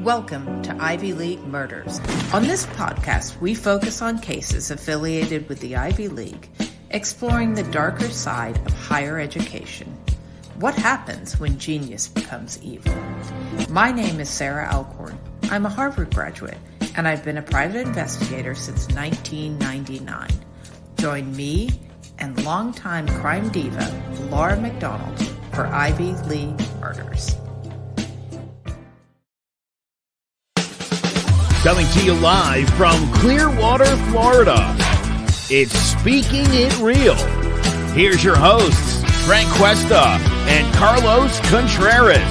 Welcome to Ivy League Murders. On this podcast, we focus on cases affiliated with the Ivy League, exploring the darker side of higher education. What happens when genius becomes evil? My name is Sarah Alcorn. I'm a Harvard graduate, and I've been a private investigator since 1999. Join me and longtime crime diva Laura McDonald for Ivy League Murders. Coming to you live from Clearwater, Florida. It's Speaking It Real. Here's your hosts, Frank Cuesta and Carlos Contreras.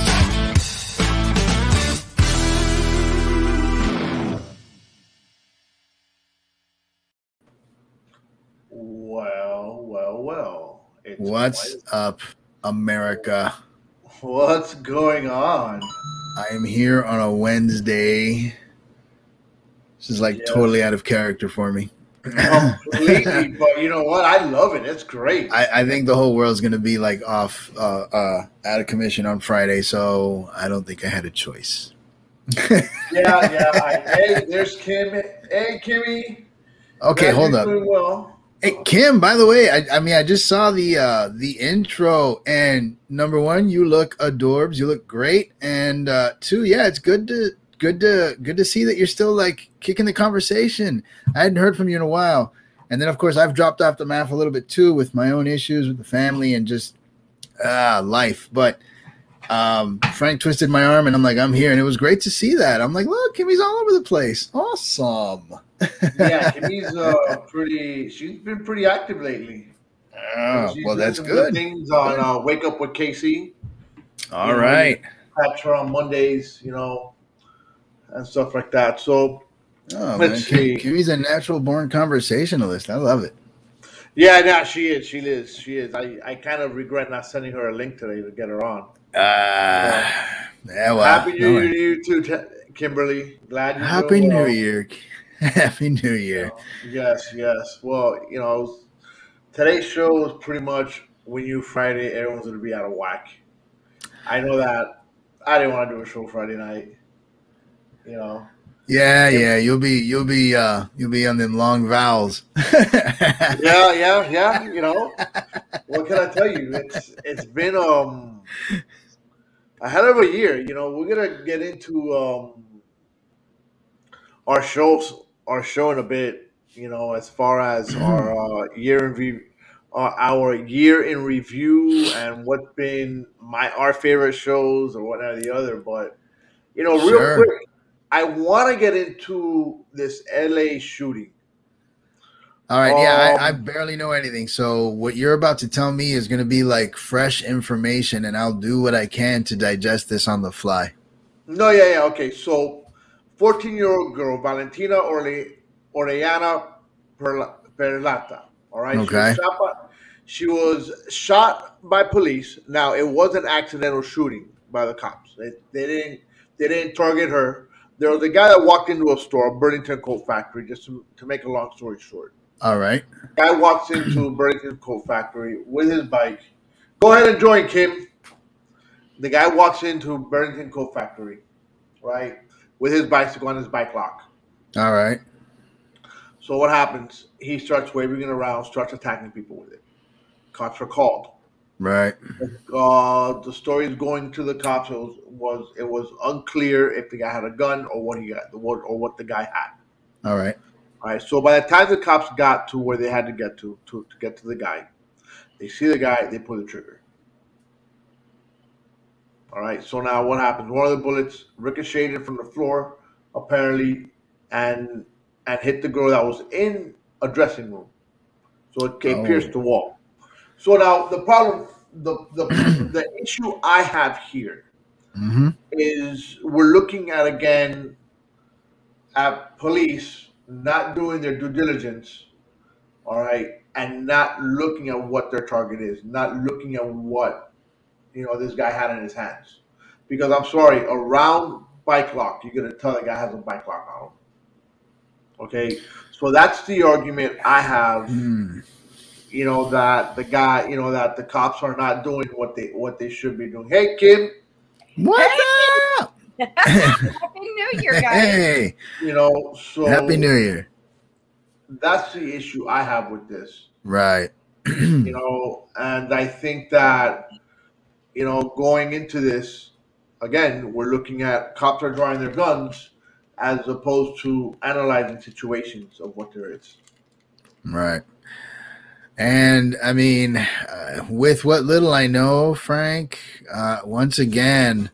Well, well, well. It's What's up, America? What's going on? I am here on a Wednesday. This is like Yes. totally out of character for me. Completely, but you know what? I love it. It's great. I, I think the whole world's gonna be like off, uh, uh, out of commission on Friday, so I don't think I had a choice. yeah, yeah. I, hey, there's Kim. Hey, Kimmy. Okay, Glad hold up. well. Hey Kim, by the way, I, I mean I just saw the uh the intro and number one, you look adorbs, you look great, and uh two, yeah, it's good to good to good to see that you're still like kicking the conversation. I hadn't heard from you in a while. And then of course I've dropped off the map a little bit too with my own issues with the family and just ah life. But um Frank twisted my arm and I'm like, I'm here, and it was great to see that. I'm like, look, Kimmy's all over the place. Awesome. Yeah, Kimmy's uh, pretty. She's been pretty active lately. Oh, well, that's some good. Things on uh, Wake Up with Casey. All right. Catch her on Mondays, you know, and stuff like that. So Oh, Let's man. see. Kim- Kimmy's a natural born conversationalist. I love it. Yeah, no, she is. She is. She is. I, I kind of regret not sending her a link today to get her on. Ah, yeah, well, Happy New no Year to you too, Kimberly. Glad you're Happy New well. Year. Happy New Year. Yes, yes. Well, you know, today's show is pretty much when you Friday, everyone's gonna be out of whack. I know that. I didn't want to do a show Friday night. You know. Yeah, yeah, you'll be you'll be uh you'll be on them long vowels. Yeah, yeah, yeah. You know. what can I tell you? It's it's been um a hell of a year. You know, we're gonna get into um our shows our show in a bit. You know, as far as our uh, year in re- uh, our year in review and what's been my our favorite shows or or the other. But you know, real Sure. quick, I want to get into this LA shooting. All right, yeah, I, I Um, barely know anything. So what you're about to tell me is going to be like fresh information, and I'll do what I can to digest this on the fly. No, yeah, yeah, okay. So, 14 year old girl, Valentina Orle, Orellana Perla- Perlata. All right. She Okay. was, shot by, she was shot by police. Now, it was an accidental shooting by the cops. They, they didn't they didn't target her. There was a guy that walked into a store, Burlington Coat Factory, just to, to make a long story short. All right. Guy walks into Burlington Coat Factory with his bike. Go ahead and join, Kim. The guy walks into Burlington Coat Factory, right, with his bicycle on his bike lock. All right. So what happens? He starts waving it around, starts attacking people with it. Cops are called. Right. Uh, the story is going to the cops. It was, was it was unclear if the guy had a gun or what he got, the what or what the guy had. All right. All right. So by the time the cops got to where they had to get to to, to get to the guy, they see the guy, they pull the trigger. All right. So now what happens? One of the bullets ricocheted from the floor, apparently, and and hit the girl that was in a dressing room. So it, it Oh. pierced the wall. So now the problem, the the the issue I have here Mm-hmm. is we're looking at again at police not doing their due diligence, all right, and not looking at what their target is, not looking at what you know this guy had in his hands. Because I'm sorry, around bike lock, you're gonna tell the guy has a bike lock on him. Okay, so that's the argument I have. Hmm. You know that the guy, you know that the cops are not doing what they what they should be doing. Hey, Kim, What's up? Happy New Year, guys. Hey, you know so happy New Year. that's the issue I have with this. Right. you know, and I think that, you know, going into this, again, we're looking at cops are drawing their guns as opposed to analyzing situations of what there is. Right. And I mean, uh, with what little I know, Frank, uh, once again,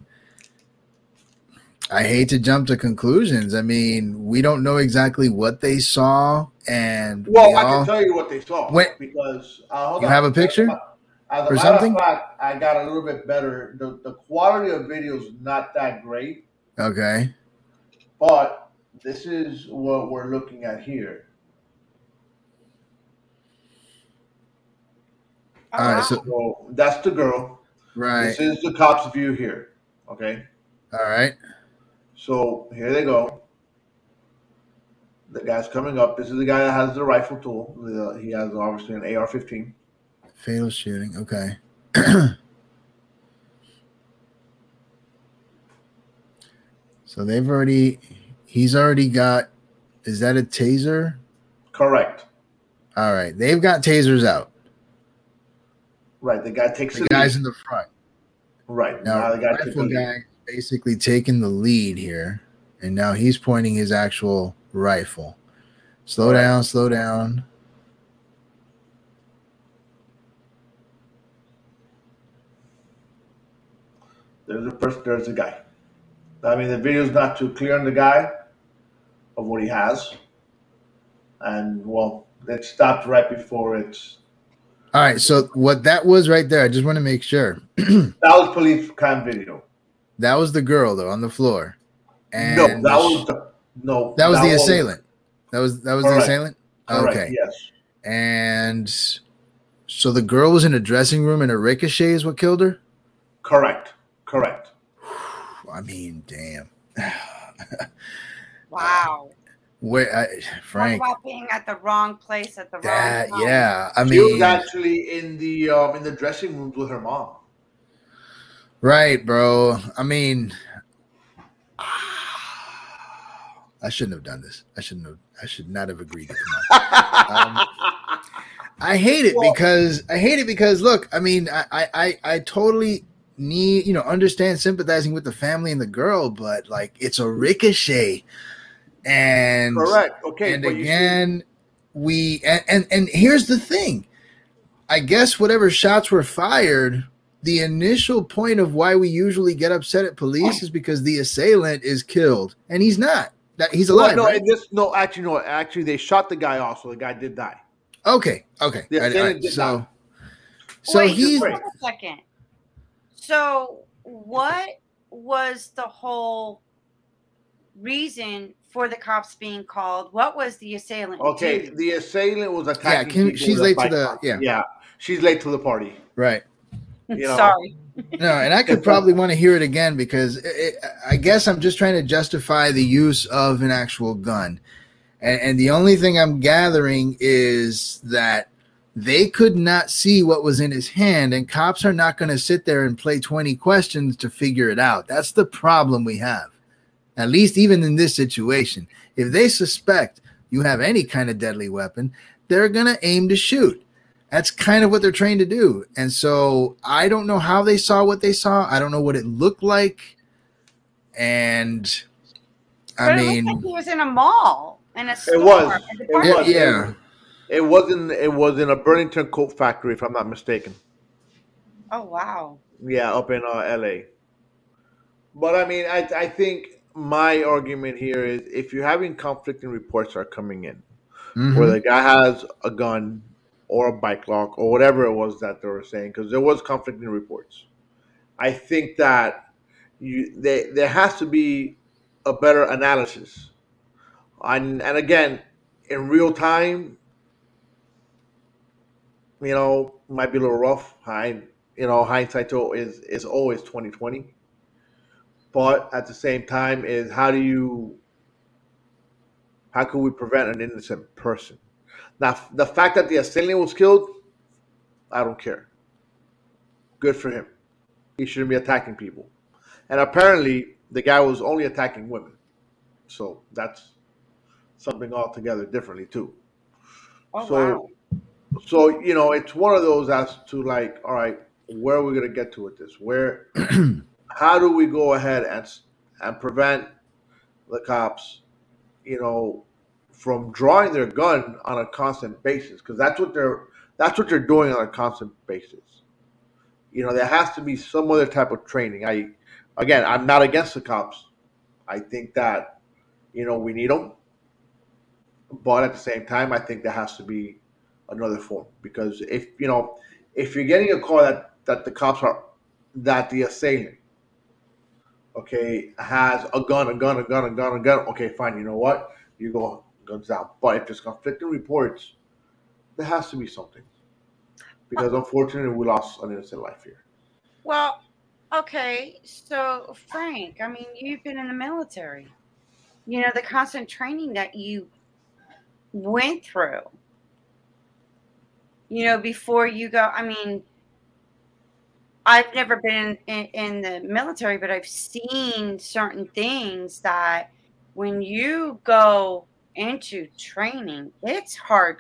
I hate to jump to conclusions. I mean, we don't know exactly what they saw, and Well, we I all- can tell you what they saw Wait. because uh, You on. have a picture As a or something? fact, I got a little bit better. The, the quality of video is not that great, okay. but this is what we're looking at here. All right, so So that's the girl. right, This is the cop's view here. Okay. all right, So here they go. The guy's coming up. This is the guy that has the rifle tool. The, he has obviously an AR-15. fatal shooting. Okay. so they've already, he's already got. Is that a taser? Correct. All right, they've got tasers out. Right. The guy takes The the guys lead. in the front. Right. Now, Now the the guy took the guy basically taking the lead here, and now he's pointing his actual rifle. Slow Right. down, slow down. There's a person. There's a guy. I mean, the video's not too clear on the guy of what he has, and well, it stopped right before it's. All right, so what that was right there, I just want to make sure That was police cam video. that was the girl though on the floor, and no, that was the no. that was the assailant. That was that was the Correct. assailant. Correct, Okay, Yes. and so the girl was in a dressing room, and a ricochet is what killed her. Correct. Correct. I mean, damn. Wow. Where I, Talk Frank? about being at the wrong place at the That wrong time. yeah, I mean, she was mean, actually in the um, in the dressing rooms with her mom. right, bro. I mean, I shouldn't have done this. I shouldn't have. I should not have agreed to come on. Um, I hate it Well- because I hate it because look, I mean, I, I I I totally need you know understand sympathizing with the family and the girl, but like it's a ricochet, and Correct. Okay. and but you see- again we and, and and here's the thing i guess whatever shots were fired the initial point of why we usually get upset at police is because the assailant is killed and he's not that he's Well, alive no, right? this no. Actually, no. Actually, they shot the guy off, so the guy did die. okay okay The All right, all assailant right, did so not. so Wait, he's hold on a second. So, what was the whole reason for the cops being called? What was the assailant? Okay, do? the assailant was attacking. can- people she's late to the- lock. yeah. yeah. She's late to the party. right you know. Sorry. no and i could probably want to hear it again because it, it, i guess i'm just trying to justify the use of an actual gun and, and the only thing i'm gathering is that they could not see what was in his hand and cops are not going to sit there and play 20 questions to figure it out that's the problem we have at least even in this situation if they suspect you have any kind of deadly weapon they're going to aim to shoot that's kind of what they're trained to do. And so I don't know how they saw what they saw. I don't know what it looked like. And I But mean, looked like he was in a mall in a store. was. It was. yeah, yeah. It wasn't. It was in a Burlington coat factory, if I'm not mistaken. Oh wow. Yeah, up in uh, L.A. But I mean, I I think my argument here is if you're having conflicting reports are coming in, Mhm. where the guy has a gun or a bike lock or whatever it was that they were saying, because there was conflicting reports. I think that you they, there has to be a better analysis And and again, in real time, you know, might be a little rough. I, you know, hindsight is is always twenty twenty. But at the same time, is how do you, how can we prevent an innocent person? Now, the fact that the assailant was killed, I don't care. Good for him. He shouldn't be attacking people. And apparently, the guy was only attacking women. So that's something altogether differently too. Oh, so, wow. so you know, it's one of those as to like, all right, where are we gonna get to with this? Where, how do we go ahead and and prevent the cops, you know, from drawing their gun on a constant basis? Because that's what they're that's what they're doing on a constant basis. You know, there has to be some other type of training. I, again, I'm not against the cops. I think that, you know, we need them but at the same time, I think there has to be another form because if you know if you're getting a call that that the cops are that the assailant okay has a gun, a gun, a gun, a gun, a gun. Okay, fine. You know what? You go guns out. But if there's conflicting reports, there has to be something because unfortunately we lost an innocent life here. Well, okay. So, Frank, I mean, you've been in the military. You know, the constant training that you went through. You know, before you go, I mean, I've never been in, in, the military, but I've seen certain things that when you go into training, it's hardcore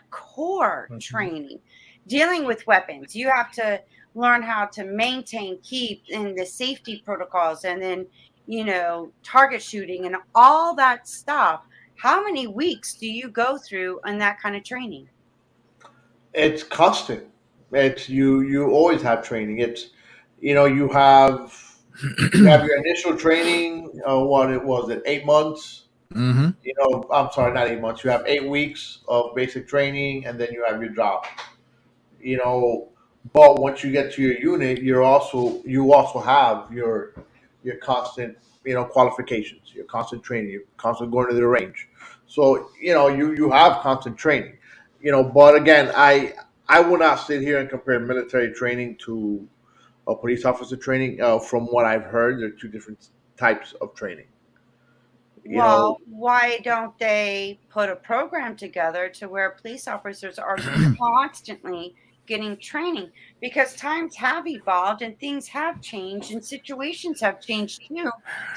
mm-hmm. training. Dealing with weapons, you have to learn how to maintain, keep in the safety protocols, and then, you know, target shooting and all that stuff. How many weeks do you go through on that kind of training? It's constant. It's you. You always have training. It's you know you have you have your initial training. Uh, what it was it eight months. Mm-hmm. You know, I'm sorry, not eight months. You have eight weeks of basic training, and then you have your job. You know, but once you get to your unit, you're also you also have your your constant you know qualifications, your constant training, you're constantly going to the range. So you know you you have constant training. You know, but again, I I will not sit here and compare military training to a police officer training. Uh, from what I've heard, there are two different types of training. You well, know, why don't they put a program together to where police officers are constantly getting training because times have evolved and things have changed and situations have changed too.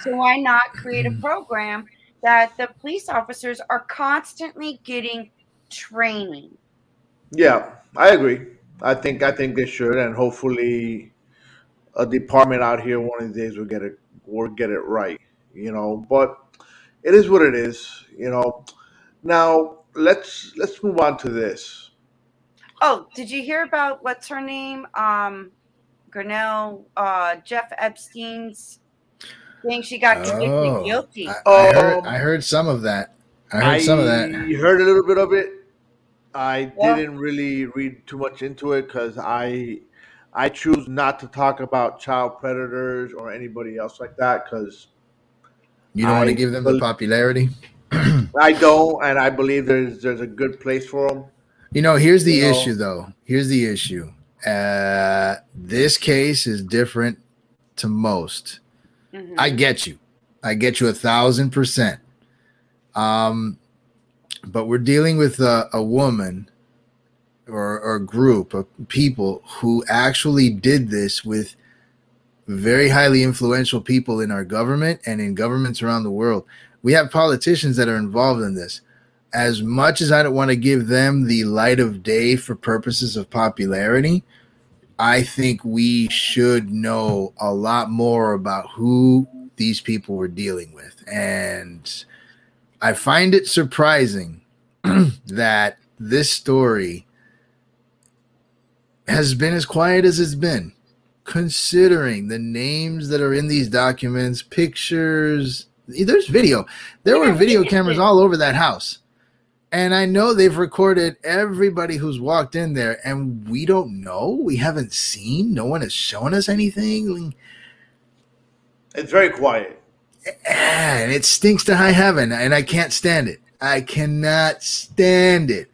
So why not create a mm. program that the police officers are constantly getting training? Yeah, I agree. I think I think they should, and hopefully, a department out here one of these days will get it will get it right. You know, but it is what it is. You know. Now let's let's move on to this Oh, did you hear about what's her name? Um, Grinnell, uh, Jeff Epstein's thing. She got convicted oh, guilty. I, I, heard, I heard some of that. I heard I some of that. You heard a little bit of it. I yeah. didn't really read too much into it because I I choose not to talk about child predators or anybody else like that because you don't I want to give them the popularity. I don't, and I believe there's there's a good place for them. You know, here's the you know, issue though. Here's the issue. Uh, this case is different to most. Mm-hmm. I get you. I get you a thousand percent. Um, but we're dealing with a, a woman or, or a group of people who actually did this with very highly influential people in our government and in governments around the world. We have politicians that are involved in this as much as I don't want to give them the light of day for purposes of popularity, I think we should know a lot more about who these people were dealing with. And I find it surprising that this story has been as quiet as it's been, considering the names that are in these documents, pictures. There's video. There were video cameras all over that house. And I know they've recorded everybody who's walked in there, and we don't know. We haven't seen. No one has shown us anything. It's very quiet. And it stinks to high heaven, and I can't stand it. I cannot stand it.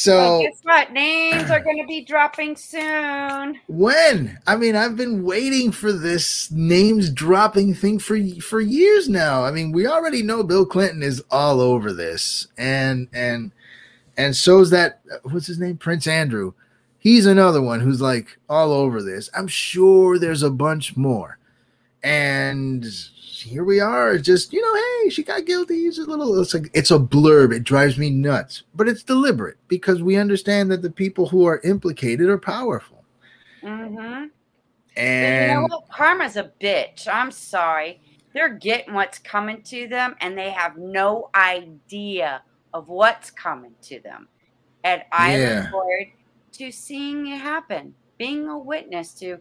So well, guess what? Names are going to be dropping soon. When? I mean, I've been waiting for this names dropping thing for for years now. I mean, we already know Bill Clinton is all over this, and and and so's that what's his name, Prince Andrew. He's another one who's like all over this. I'm sure there's a bunch more, and here we are. Just you know, hey, she got guilty. It's a little. It's like it's a blurb. It drives me nuts, but it's deliberate because we understand that the people who are implicated are powerful. Mm-hmm. And, you know? Karma's a bitch. I'm sorry. They're getting what's coming to them, and they have no idea of what's coming to them. And I Yeah. look forward to seeing it happen, being a witness to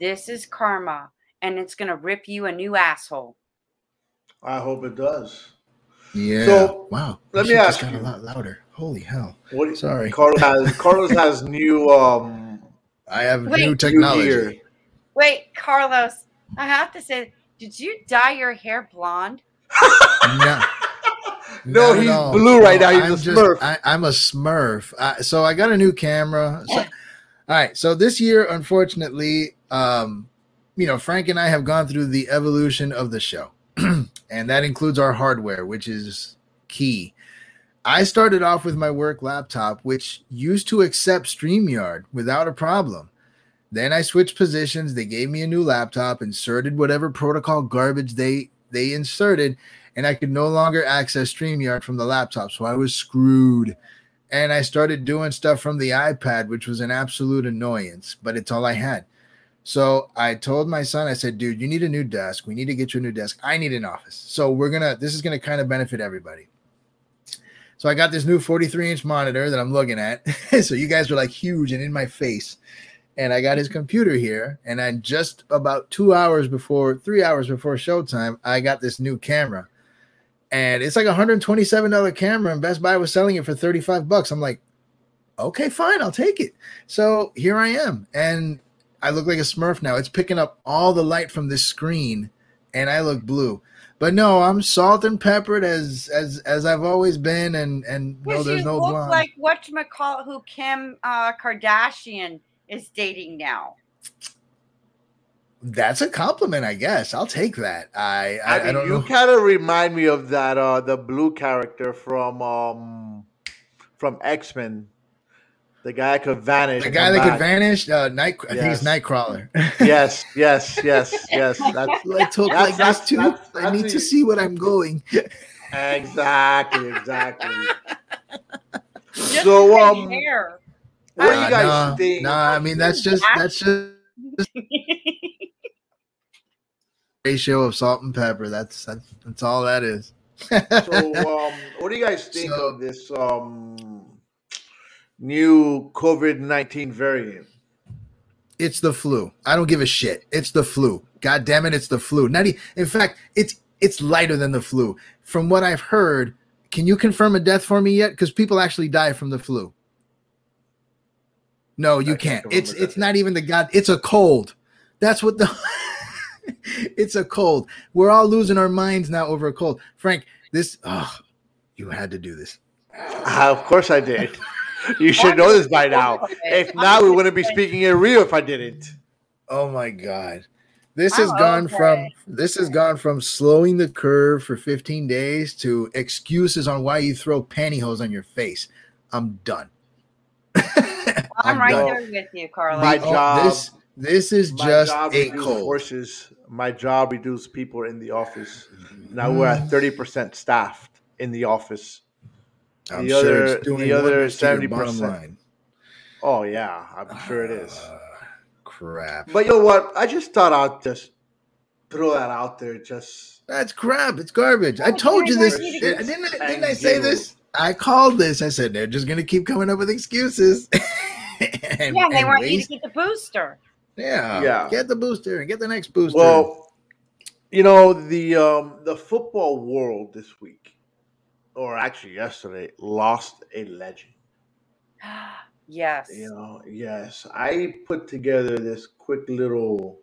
this is karma, and it's gonna rip you a new asshole. I hope it does. yeah, So, wow. let That me shit just ask got you. a lot louder. Holy hell! What Sorry. Carlos has Carlos has new um I have Wait. new New technology. gear. Wait, Carlos, I have to say, did you dye your hair blonde? No, No, not he's all. blue right now. He's I'm a just- Smurf. I, I'm a Smurf. I, so I got a new camera. So- all right. So this year, unfortunately, um, you know, Frank and I have gone through the evolution of the show, and that includes our hardware, which is key. I started off with my work laptop, which used to accept StreamYard without a problem. Then I switched positions. They gave me a new laptop, inserted whatever protocol garbage they they inserted, and I could no longer access StreamYard from the laptop. So I was screwed. And I started doing stuff from the iPad, which was an absolute annoyance, but it's all I had. So I told my son, I said, dude, you need a new desk. We need to get you a new desk. I need an office. So we're going to, this is going to kind of benefit everybody. So I got this new 43 inch monitor that I'm looking at. so you guys are like huge and in my face. And I got his mm-hmm. computer here. And I just about two hours before, three hours before showtime, I got this new camera. And it's like a $127 camera, and Best Buy was selling it for 35 bucks. I'm like, okay, fine, I'll take it. So here I am. And I look like a smurf now. It's picking up all the light from this screen, and I look blue. But no, I'm salt and peppered as as as I've always been, and and no, Because there's you no look blonde. like whatchamacallit who Kim uh, Kardashian is dating now. That's a compliment, I guess. I'll take that. I I, I I, mean, don't you know. kind of remind me of that uh the blue character from um from X Men, the guy could vanish. The guy come that could vanish, uh, night. I think Yes. it's Nightcrawler. Yes, yes, yes, yes. That's Let's hope That's- like that's- this too. that's- I need to see what I'm going. exactly, exactly. Just So, um, hair. What do Uh, you guys nah, think? Nah, I mean that's just that's just ratio of salt and pepper. That's that's, that's all that is. So, um, what do you guys think So- of this um new COVID nineteen variant? it's the flu. I don't give a shit. It's the flu. God damn it, it's the flu. Not e- in fact, it's it's lighter than the flu. From what I've heard, can you confirm a death for me yet? Because people actually die from the flu. No, you I can't. It's it's not even the god. It's a cold. That's what the. it's a cold. We're all losing our minds now over a cold. Frank, this. Oh, you had to do this. Uh, of course, I did. You should know this by now. If not, we wouldn't be speaking in real if I didn't. Oh my god. This has I'm gone okay. from this has gone from slowing the curve for 15 days to excuses on why you throw pantyhose on your face. I'm done. I'm, right done. there with you, Carlos. My Oh, job- This this is My just a cold. horses. My job reduced people in the office. Now we're Mm. at thirty percent staffed in the office. I'm the sure other- it's doing the other wonders to your bottom 70%. line. Oh yeah, I'm sure it is. Ah, crap. But you know what? I just thought I'd just throw that out there. Just That's crap. It's garbage. I Oh, told you this. Didn't. I- didn't I say this? I called this. I said they're just gonna keep coming up with excuses. and, yeah, they and want you to get the booster. Yeah, Yeah. Get the booster and get the next booster. well, you know the um, the football world this week, or actually yesterday, lost a legend. yes. You know, yes, I put together this quick little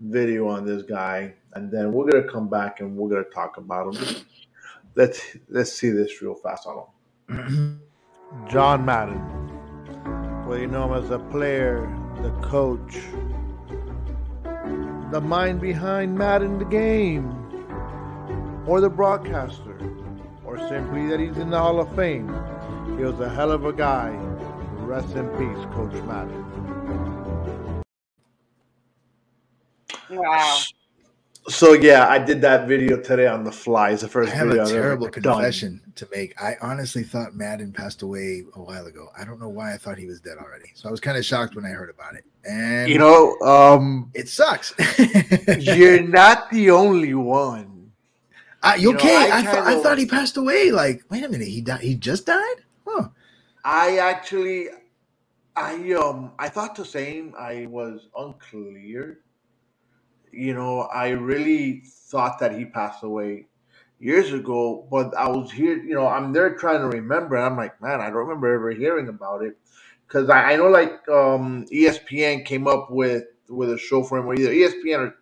video on this guy, and then we're gonna come back and we're gonna talk about him. let's let's see this real fast on him. John Madden. Well, you know him as a player, the coach, the mind behind Madden the game, or the broadcaster, or simply that he's in the Hall of Fame. He was a hell of a guy. Rest in peace, Coach Madden. Wow. So yeah, I did that video today on the fly. It's the first I have video a I've ever terrible done. confession to make. I honestly thought Madden passed away a while ago. I don't know why I thought he was dead already. So I was kind of shocked when I heard about it. And You know, um, it sucks. you're not the only one. Uh, you you know, okay? I I, thought I thought he passed away. Like, wait a minute, he died. He just died? Huh. I actually, I um, I thought the same. I was unclear. You know, I really thought that he passed away years ago, but I was here. You know, I'm there trying to remember, and I'm like, man, I don't remember ever hearing about it because I, I know like um, ESPN came up with with a show for him, or either ESPN or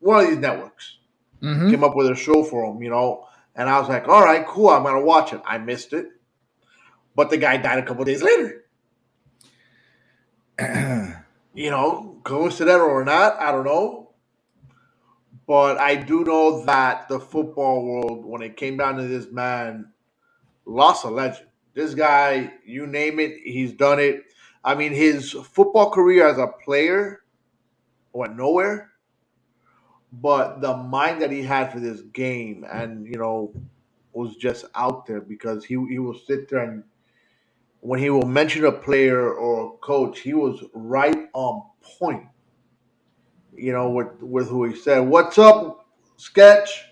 one of these networks Mhm. came up with a show for him, you know. And I was like, all right, cool, I'm gonna watch it. I missed it, but the guy died a couple days later. You know, coincidental or not, I don't know. But I do know that the football world, when it came down to this man, lost a legend. This guy, you name it, he's done it. I mean, his football career as a player went nowhere but the mind that he had for this game and you know was just out there because he he will sit there and when he will mention a player or a coach he was right on point you know with with who he said what's up sketch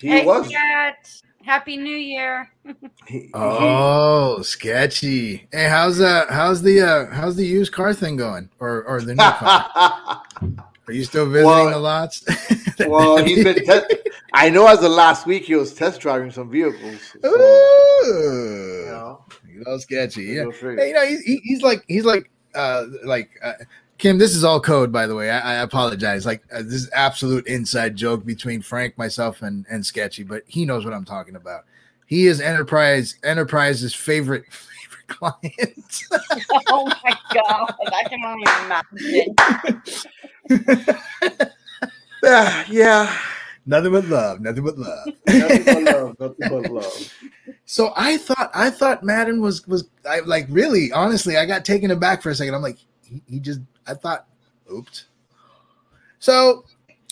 he hey, was Cat. Happy New Year. he, he- Oh, sketchy. Hey, how's uh how's the uh how's the used car thing going? Or or the new car? Are you still visiting Well- the lots? well he's been te- i know as of last week he was test driving some vehicles so, you know, you know, sketchy. Yeah. go figure. Hey, you know, he's, he's like he's like uh like uh, Kim. This is all code, by the way. I, I apologize. Like uh, this is absolute inside joke between Frank, myself, and and Sketchy, but he knows what I'm talking about. He is Enterprise Enterprise's favorite favorite client. oh my god, I can only imagine. yeah yeah nothing but love. Nothing but love. nothing but love nothing but love So I thought I thought Madden was was I like really honestly I got taken aback for a second. I'm like he, he just I thought oops. So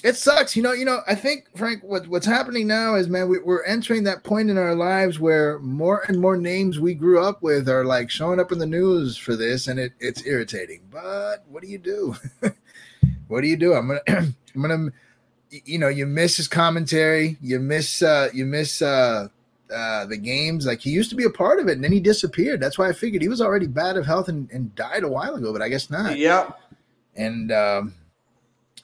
it sucks, you know. You know, I think Frank, what, what's happening now is, man, we, we're entering that point in our lives where more and more names we grew up with are like showing up in the news for this, and it, it's irritating. But what do you do? what do you do? I'm gonna, I'm gonna, you know, you miss his commentary, you miss, uh, you miss, uh, uh, the games. Like he used to be a part of it, and then he disappeared. That's why I figured he was already bad of health and, and died a while ago, but I guess not. yeah And um,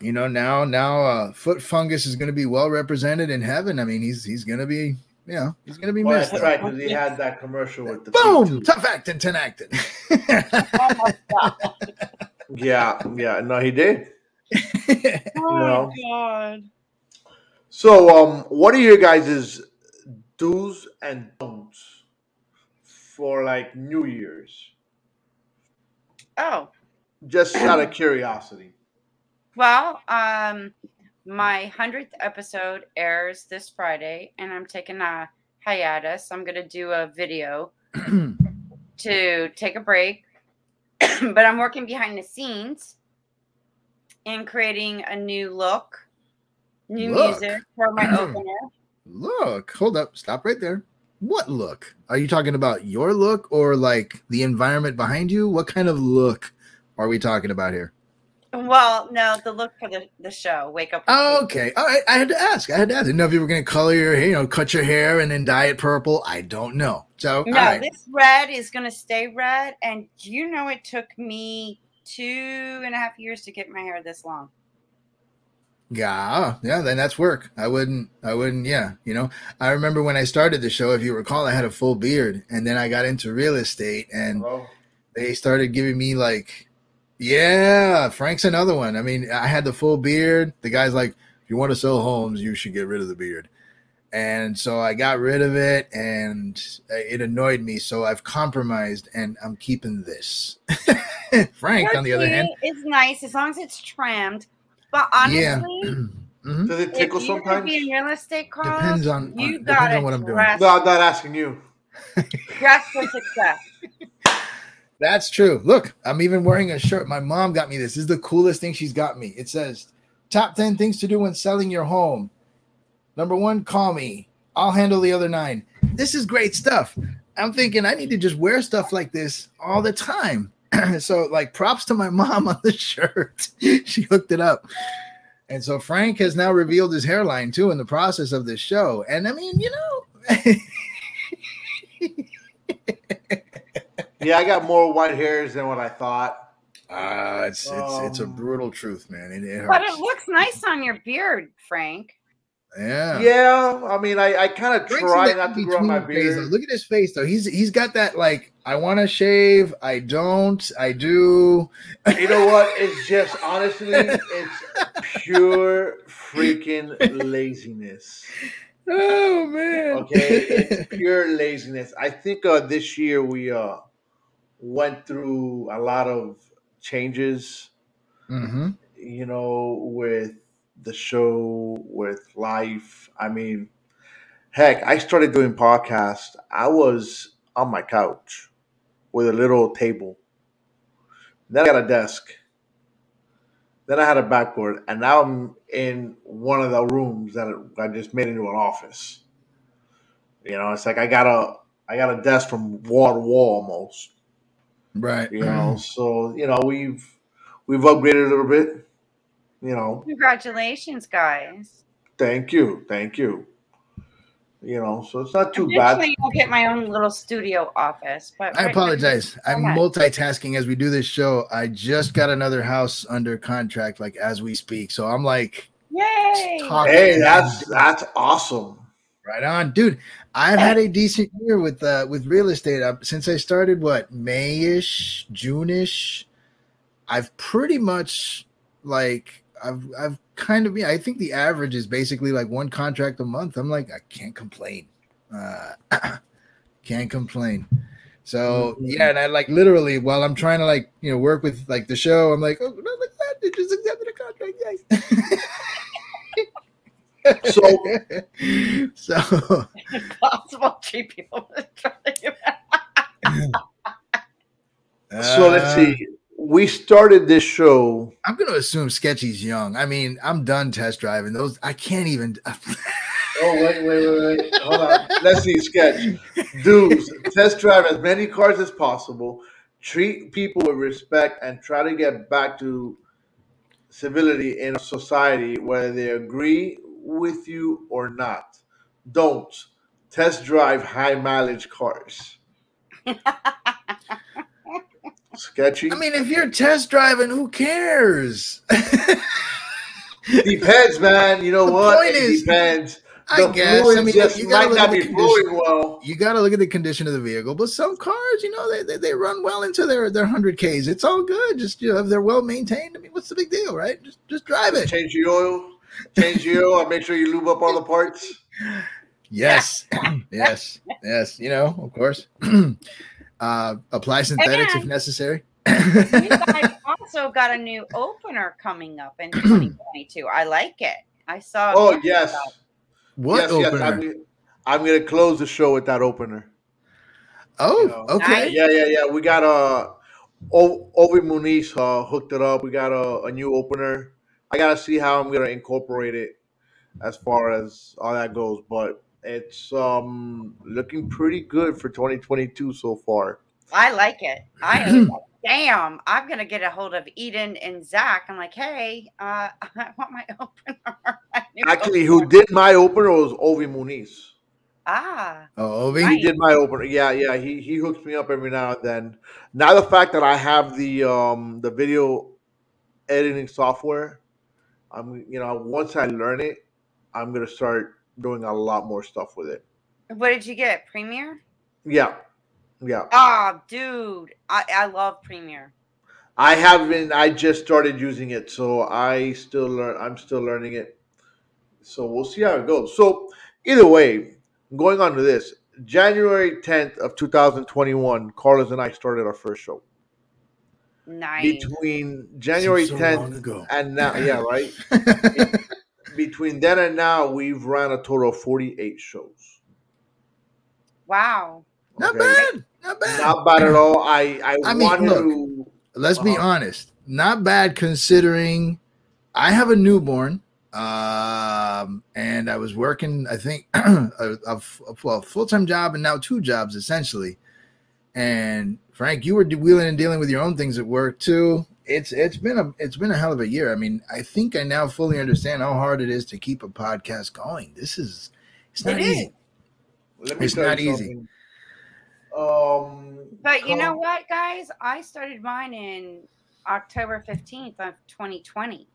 you know now now uh, foot fungus is going to be well represented in heaven. I mean he's he's going to be you know he's going to be Well, missed. that's right, because he had that commercial with the Boom! feet, too. Tough acting, Tinactin. Oh my god. Yeah, yeah, no, he did. Oh No. my god. So, um, what are your guys' do's and don'ts for like New Year's? Oh, Just out of curiosity. well, um, my hundredth episode airs this Friday, and I'm taking a hiatus. I'm gonna do a video to take a break, but I'm working behind the scenes and creating a new look, new Look. music for my opener. look, hold up, stop right there. What look? Are you talking about your look or like the environment behind you? What kind of look are we talking about here? Well, no, the look for the, the show. Wake up. Oh, okay. All right. I had to ask. I had to ask. I didn't know if you were going to color your hair, you know, cut your hair and then dye it purple. I don't know. So, No, all right. this red is going to stay red. And you know it took me two and a half years to get my hair this long? Yeah, ah, yeah, then that's work. I wouldn't, I wouldn't, yeah. You know, I remember when I started the show, if you recall, I had a full beard and then I got into real estate and Bro. they started giving me like, yeah, Frank's another one. I mean, I had the full beard. The guy's like, if you want to sell homes, you should get rid of the beard. And so I got rid of it, and it annoyed me. So I've compromised, and I'm keeping this. Frank, Your on the other hand, it's nice as long as it's trimmed. But honestly, yeah. Mhm. Does it if tickle you're gonna sometimes? be in real estate, Carl, Depends on, on you depends gotta on what I'm doing. No, I'm not asking you. dress for success. That's true. Look, I'm even wearing a shirt. My mom got me this. This is the coolest thing she's got me. It says, Top 10 things to do when selling your home. Number one, call me. I'll handle the other nine. This is great stuff. I'm thinking I need to just wear stuff like this all the time. so, like, props to my mom on the shirt. she hooked it up. And so Frank has now revealed his hairline too in the process of this show. And I mean, you know, Yeah, I got more white hairs than what I thought. uh, it's it's it's a Um, brutal truth, man. It, it But it looks nice on your beard, Frank. Yeah. Yeah, I mean, I, I kind of try not to grow my phase, beard. Look at his face though. He's he's got that like I want to shave, I don't, I do. You know what? It's just honestly, it's pure freaking laziness. Oh man. Okay, it's pure laziness. I think uh, this year we uh went through a lot of changes. hmm You know, with the show, with life. I mean, heck, I started doing podcasts. I was on my couch with a little table. Then I got a desk. Then I had a backboard, and now I'm in one of the rooms that I just made into an office. You know, it's like I got a I got a desk from wall to wall almost. Right. You know, so you know we've we've upgraded a little bit. You know, Congratulations, guys. thank you, thank you. You know, so it's not too bad. Eventually, I'll get my own little studio office. But I right now- apologize. I'm multitasking as we do this show. I just got another house under contract, like as we speak. So I'm like, Yay! Hey, that's that's awesome. right on, dude. I've had a decent year with uh with real estate uh, since I started. What Mayish, Juneish. I've pretty much like I've I've kind of yeah. I think the average is basically like one contract a month. I'm like I can't complain. Uh, can't complain. So Mhm. yeah, and I like literally while I'm trying to like you know work with like the show, I'm like, oh no, look at that, they just accepted a contract, guys. So- so Impossible to treat people with trying. So let's uh, see. We started this show. I'm going to assume Sketchy's young. I mean, I'm done test driving those. I can't even. Oh wait, wait, wait, wait. Hold on. Let's see. Sketch. Dudes, test drive as many cars as possible. Treat people with respect and try to get back to civility in a society, whether they agree with you or not. Don't test drive high mileage cars. Sketchy. I mean, if you're test driving, who cares? depends, man. You know The what? point It is- depends. I the guess. I mean, just you might not be flowing well. You got to look at the condition of the vehicle. But some cars, you know, they, they, they run well into their their hundred Ks. It's all good. Just you know, if they're well maintained. I mean, what's the big deal, right? Just just drive it. Change the oil. Change the oil make sure you lube up all the parts. Yes, yes, yes. You know, of course. uh, apply synthetics if necessary. You guys also got a new opener coming up in 2022. I like it. I saw. Oh yes, what yes, yes. opener? I'm, I'm gonna close the show with that opener. oh, you know. okay. Yeah, yeah, yeah. We got uh, o- Ovi Muniz uh, hooked it up. We got a, a new opener. I gotta see how I'm gonna incorporate it as far as all that goes, but it's um looking pretty good for 2022 so far. I like it. I damn. I'm gonna get a hold of Eden and Zach. I'm like, hey, uh, I want my opener. my new Actually, who did my opener was Ovi Muniz. Ah, Oh, Ovi. He did my opener. Yeah, yeah. He he hooks me up every now and then. Now the fact that I have the um the video editing software, I'm you know once I learn it, I'm gonna start doing a lot more stuff with it. what did you get? Premiere? Yeah, yeah. Ah, dude, I I love Premiere. I haven't. I just started using it, so I still learn. I'm still learning it. So we'll see how it goes. So either way, going on to this, January 10th of 2021, Carlos and I started our first show. Nice. Between January so 10th and now, yeah, right. Between then and now, we've ran a total of 48 shows. Wow. Not bad. Not bad. Not bad at all. I I, I mean, wanted look. to. Let's be Uh-huh. honest. Not bad considering I have a newborn. Um, and I was working, I think, a, a, well, full time job and now two jobs essentially. And Frank, you were de- wheeling and dealing with your own things at work too. It's it's been a it's been a hell of a year. I mean, I think I now fully understand how hard it is to keep a podcast going. This is it's not It is. easy. Let me It's not easy. Um, But you know come- what, guys? I started mine in October 15th of 2020.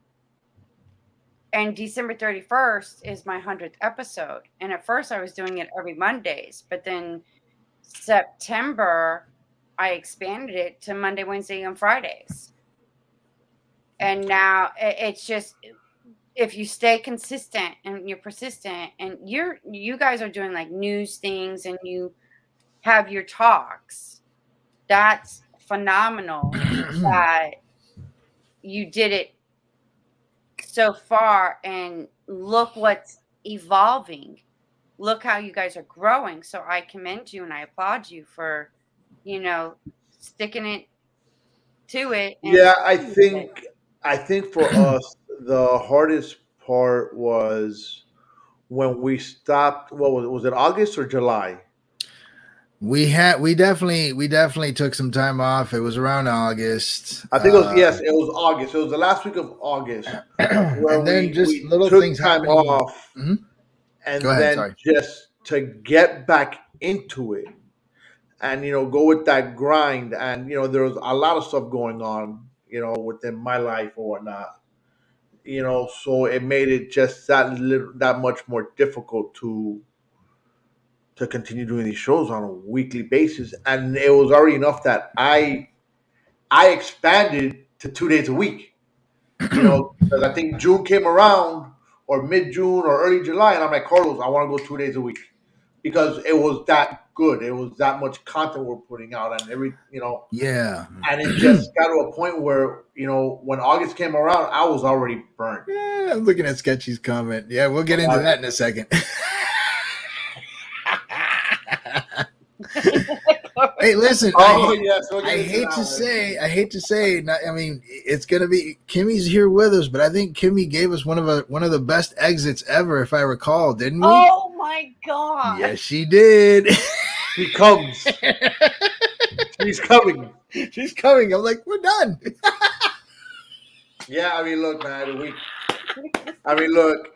And December 31st is my 100th episode. And at first I was doing it every Mondays, but then September I expanded it to Monday, Wednesday, and Fridays. And now it's just if you stay consistent and you're persistent and you're you guys are doing like news things and you have your talks that's phenomenal that you did it so far and look what's evolving. Look how you guys are growing. So i commend you and i applaud you for you know sticking it to it Yeah, I think I think for us the hardest part was when we stopped. What was it? Was it August or July? We had we definitely we definitely took some time off. It was around August. I think it was Uh, yes, it was August. It was the last week of August. and then we- just we little took things time happening. off, Mhm. and ahead, then sorry. just to get back into it, and you know, go with that grind. And you know, there was a lot of stuff going on, you know, within my life or whatnot. You know, so it made it just that little, that much more difficult to to continue doing these shows on a weekly basis. And it was already enough that I I expanded to two days a week you know, because I think June came around or mid June or early July, and I'm like, Carlos, I want to go two days a week because it was that good. It was that much content we're putting out, and every, you know, Yeah. and it just got to a point where, you know, when August came around, I was already burnt. Yeah, I'm looking at Sketchy's comment. Yeah, we'll get into that in a second. hey, listen. Oh, I, yes. we'll I hate to say, I hate to say, not, I mean, it's gonna be Kimmy's here with us, but I think Kimmy gave us one of a, one of the best exits ever, if I recall, didn't we? oh my god yes, she did. He comes. He's coming. She's coming. I'm like, we're done. Yeah, I mean, look, man, we. I mean, look.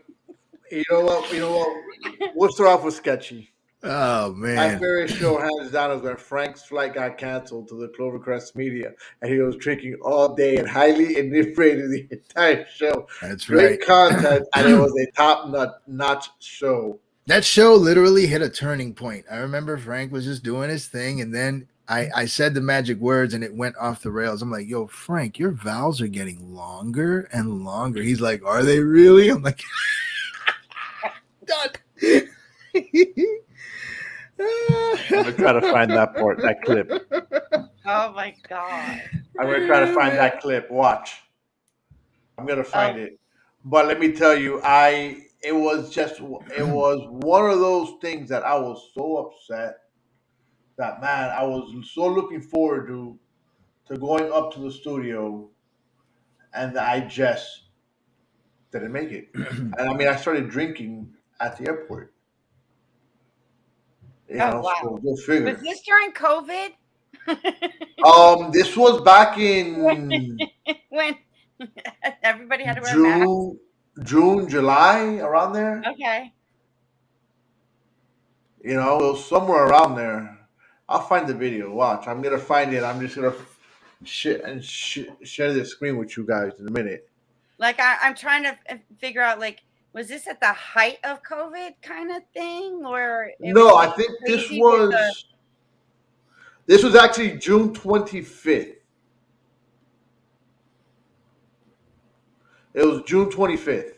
You know what? You know what? We'll start off with sketchy. Oh man. very show, hands down, is when Frank's flight got canceled to the Clovercrest Media, and he was drinking all day and highly inebriated the entire show. That's Great right. Great content, and it was a top notch show. That show literally hit a turning point. I remember Frank was just doing his thing, and then I, I said the magic words and it went off the rails. I'm like, yo, Frank, your vowels are getting longer and longer. He's like, are they really? I'm like, done. I'm gonna try to find that part, that clip. oh my god I'm gonna try to find that clip. Watch. I'm gonna find Oh. it. But let me tell you, I it was just it was one of those things that I was so upset that man, I was so looking forward to to going up to the studio and I just didn't make it. and I mean I started drinking at the airport. You Oh, know, wow. so go figure. was this during covid Um, this was back in when everybody had to wear a mask June, June, July, around there. okay You know, somewhere around there. I'll find the video. Watch, I'm gonna find it. I'm just gonna share and sh- share the screen with you guys in a minute. like I, i'm trying to f- figure out like was this at the height of covid kind of thing or No, I think this was the- this was actually June 25th. It was June 25th,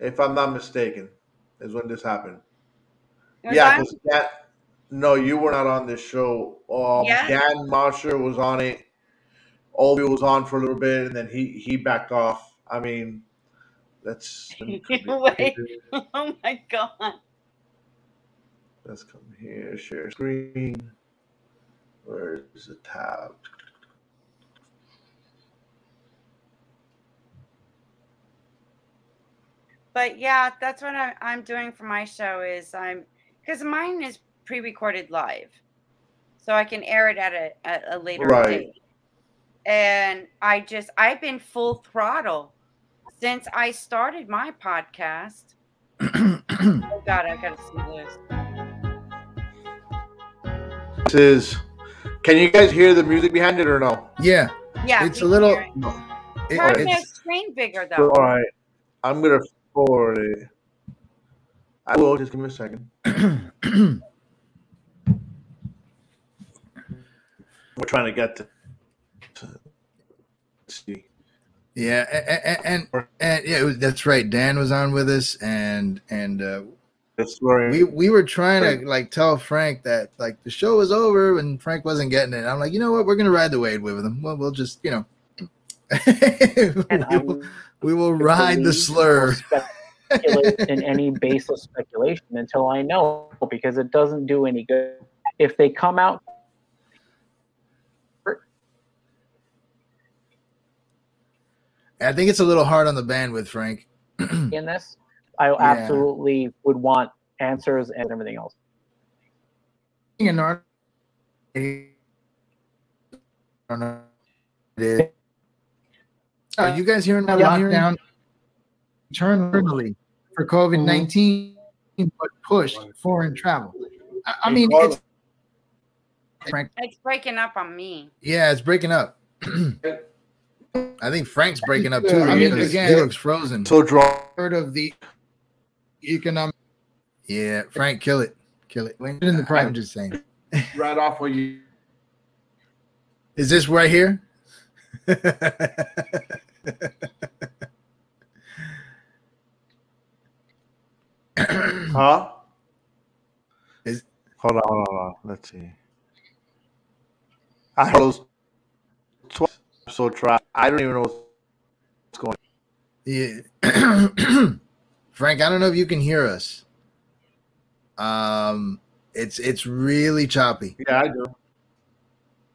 if I'm not mistaken. is when this happened. Yeah, I? 'cause that. No, you were not on this show. Um, Yeah. Dan Mosher was on it. Ovi was on for a little bit, and then he he backed off. I mean, that's. Wait. Oh my god. Let's come here, share screen. Where's the tab? But yeah, that's what I'm, I'm doing for my show is I'm because mine is pre-recorded live, so I can air it at a at a later Right. date. And I just I've been full throttle since I started my podcast. oh God, I gotta see this. This is. Can you guys hear the music behind it or no? yeah, Yeah, it's a little. can hear it. it- Turn the it's, screen bigger All though. right, I'm gonna forward it. I will. Just give me a second. We're trying to get to. to see. yeah, and and, and yeah, was, that's right. Dan was on with us, and and uh, That's where we we were trying to like tell Frank that like the show was over and Frank wasn't getting it. I'm like, you know what? We're gonna ride the wave with him. Well, we'll just you know, And we, will, I'm we will ride the believe slur. speculate in any baseless speculation until I know because it doesn't do any good. If they come out I think it's a little hard on the bandwidth, Frank. in this, I absolutely would want answers and everything else. An art- I don't know. It is. Are uh, you guys hearing that? lockdown internally for COVID 19, but pushed foreign travel. I, I mean, it's Frank. It's breaking up on me. Yeah, it's breaking up. I think Frank's breaking up too. I mean, because again- he looks frozen. so draw. Heard of the economic Yeah, Frank, kill it, kill it. in the I'm just saying. Right off where you. Is this right here? Huh? Is- hold on, hold on, hold on. Let's see. I those twice. So try. I don't even know what's going. Yeah. Frank, I don't know if you can hear us. Um, it's it's really choppy. Yeah, I do.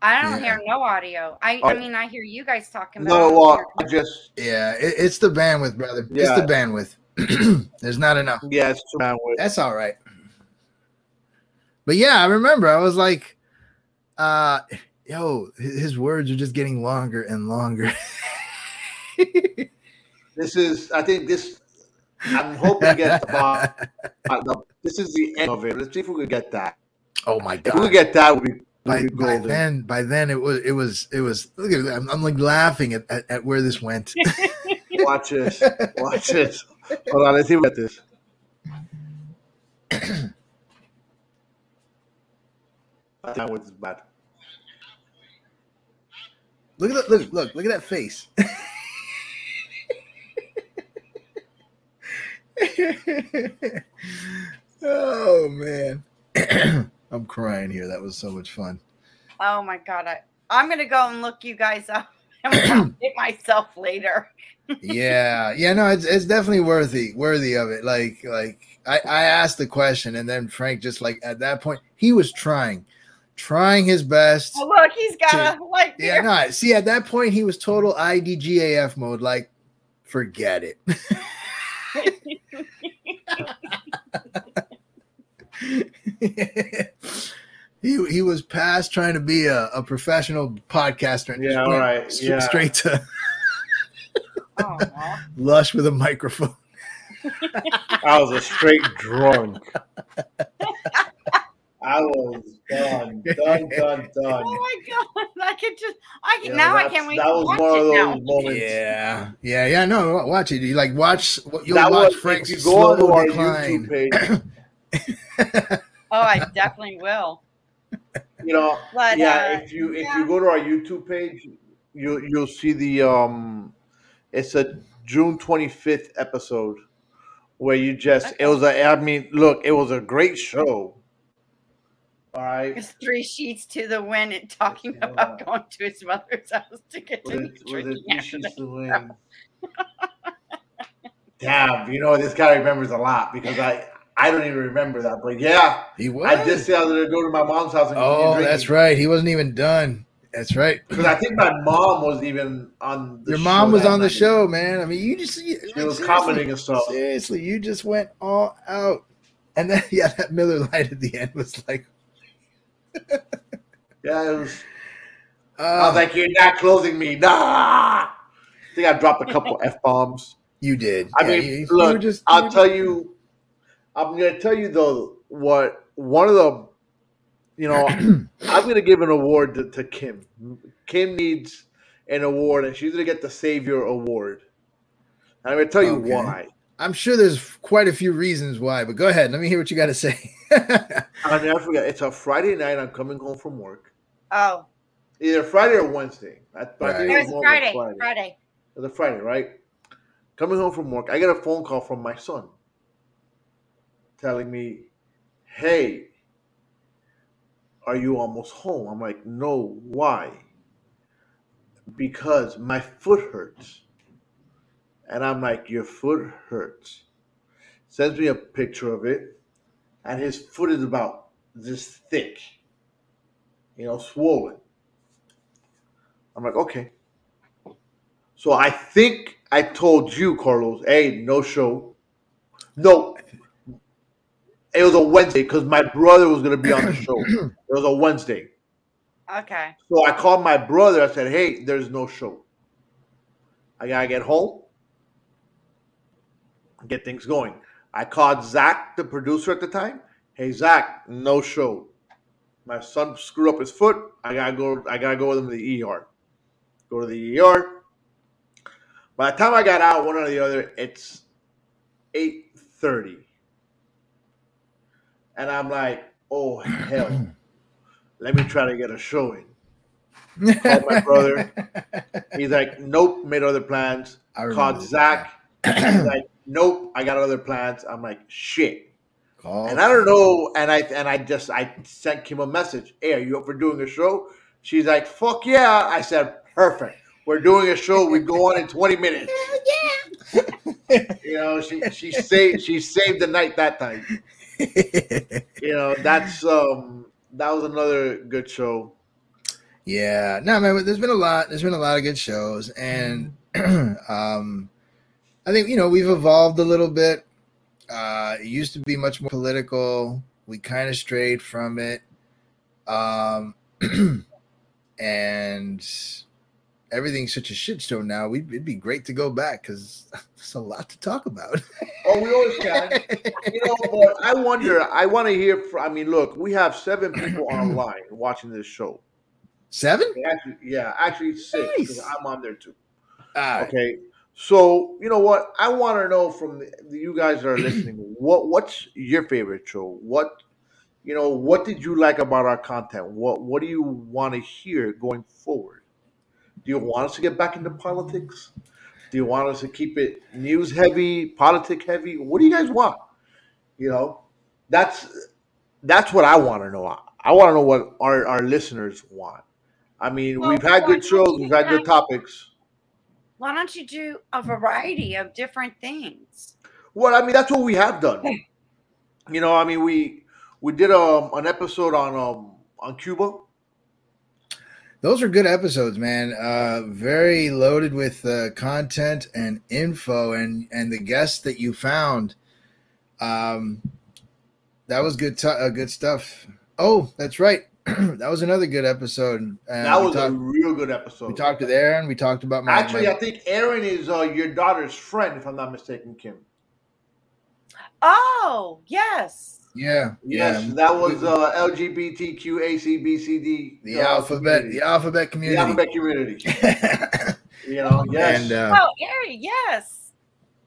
I don't Yeah. hear no audio. I, Oh. I mean, I hear you guys talking about. No, it. well, I just Yeah, it, it's the bandwidth, brother. It's the bandwidth. There's not enough. yeah, it's too bad. That's all right. But yeah, I remember I was like, uh, yo, his his words are just getting longer and longer. This is. I think this. I'm hoping to get the bottom. uh, the- This is the end of it. Let's see if we can get that. oh my god! If we god. get that, we'll we'll by, by then, by then it was, it was, it was. Look at, I'm, I'm like laughing at, at, at where this went. Watch this. Watch this. Hold on. Let's see if we get this. that was bad. Look at that! Look, look, look at that face. oh man, I'm crying here. That was so much fun. Oh my god! I, I'm gonna go and look you guys up. I'm myself later. yeah, yeah, no, it's it's definitely worthy worthy of it. Like like I I asked the question, and then Frank just like at that point he was trying, trying his best. Oh, look, he's got a like. Yeah, no. See, at that point, he was total IDGAF mode. Like, forget it. he he was past trying to be a, a professional podcaster and Yeah, went right, yeah. straight to Oh, lush with a microphone. I was a straight drunk. I was done, done, done, done. oh my god! I could just. I can You now. I can't wait That to was watch one of those now. moments. Yeah, yeah, yeah. No, watch it. You like watch. You'll that watch was Frank's you go slow onto our decline. YouTube page. Oh, I definitely will. You know, But yeah. uh, if you if yeah. you go to our YouTube page, you you'll see the um, it's a June twenty fifth episode where you just it was a I mean, look, it was a great show. All right. It's three sheets to the wind and talking about going to his mother's house to get to Was be it, was it after sheets the? Damn, you know this guy remembers a lot because I I don't even remember that. But yeah, He was. I just said I was gonna go to my mom's house and oh, that's right. He wasn't even done. That's right. Because I think my mom was even on. The Your mom was on the night. show, man. I mean, you just you, She like, was seriously, commenting and stuff. Seriously, you just went all out. And then yeah, that Miller Lite at the end was like, Yeah, it was. I uh, was like, "You're not closing me." Nah. I think I dropped a couple f bombs. you did. I Yeah, mean, you- you look, were just- I'll you- tell you. I'm gonna tell you though what one of the, you know, I'm gonna give an award to, to Kim. Kim needs an award, and she's gonna get the Savior Award. And I'm gonna tell you Okay. why. I'm sure there's quite a few reasons why, but go ahead. Let me hear what you got to say. I'll never forget. It's a Friday night. I'm coming home from work. Oh, Either Friday or Wednesday. I, I Right. it was more of a Friday. Friday. Friday. It was a Friday, right? Coming home from work, I get a phone call from my son telling me, Hey, are you almost home? I'm like, No, why? Because my foot hurts. And I'm like, Your foot hurts. Sends me a picture of it, and his foot is about this thick, you know, swollen. I'm like, Okay. So I think I told you, Carlos, hey, no show. No. It was a Wednesday because my brother was going to be on the show. It was a Wednesday. Okay. So I called my brother. I said, hey, there's no show. I got to get home, get things going. I called Zach, the producer at the time. Hey, Zach, no show. My son screwed up his foot. I gotta go. I gotta go with him to the ER. Go to the ER. By the time I got out, one or the other, it's eight thirty, and I'm like, "Oh hell, let me try to get a showing." Called my brother. He's like, "Nope, made other plans." I Called. Zach. He's like, "Nope, I got other plans." I'm like, "Shit." Call. And I don't know, and I and I just I sent Kim a message. Hey, are you up for doing a show? She's like, "Fuck yeah!" I said, "Perfect. We're doing a show. We go on in 20 minutes." Yeah. you know, she she saved she saved the night that time. You know, that's um that was another good show. Yeah, no, man. There's been a lot. There's been a lot of good shows, and um, I think you know we've evolved a little bit. Uh, it used to be much more political. We kind of strayed from it, um, and everything's such a shit show now. We, it'd be great to go back because there's a lot to talk about. Oh, we always can. You know, but I wonder. I want to hear. From, I mean, look, we have seven people online watching this show. Seven? Actually, yeah, actually six Nice. I'm on there too. Ah, Okay. So you know what? I want to know from the, you guys that are listening. what what's your favorite show? What you know? What did you like about our content? What what do you want to hear going forward? Do you want us to get back into politics? Do you want us to keep it news heavy, politic heavy? What do you guys want? You know, that's that's what I want to know. I want to know what our, our listeners want. I mean, Well, we've had good shows, we've had good topics. Why don't you do a variety of different things? Well, I mean, that's what we have done. You know, I mean, we we did um, an episode on um, on Cuba. Those are good episodes, man. Uh, very loaded with uh, content and info, and and the guests that you found. Um, that was good. T- uh, good stuff. Oh, that's right. that was another good episode. And that we was a real good episode. we talked with Aaron. We talked about my Actually, my- I think Aaron is uh, your daughter's friend, if I'm not mistaken, Kim. Oh, yes. Yeah, Yes, yeah. that was uh, LGBTQ ACBCD. the uh, alphabet, community. the alphabet community, the community. alphabet community. You know, yes. and uh, oh, Ari, yes.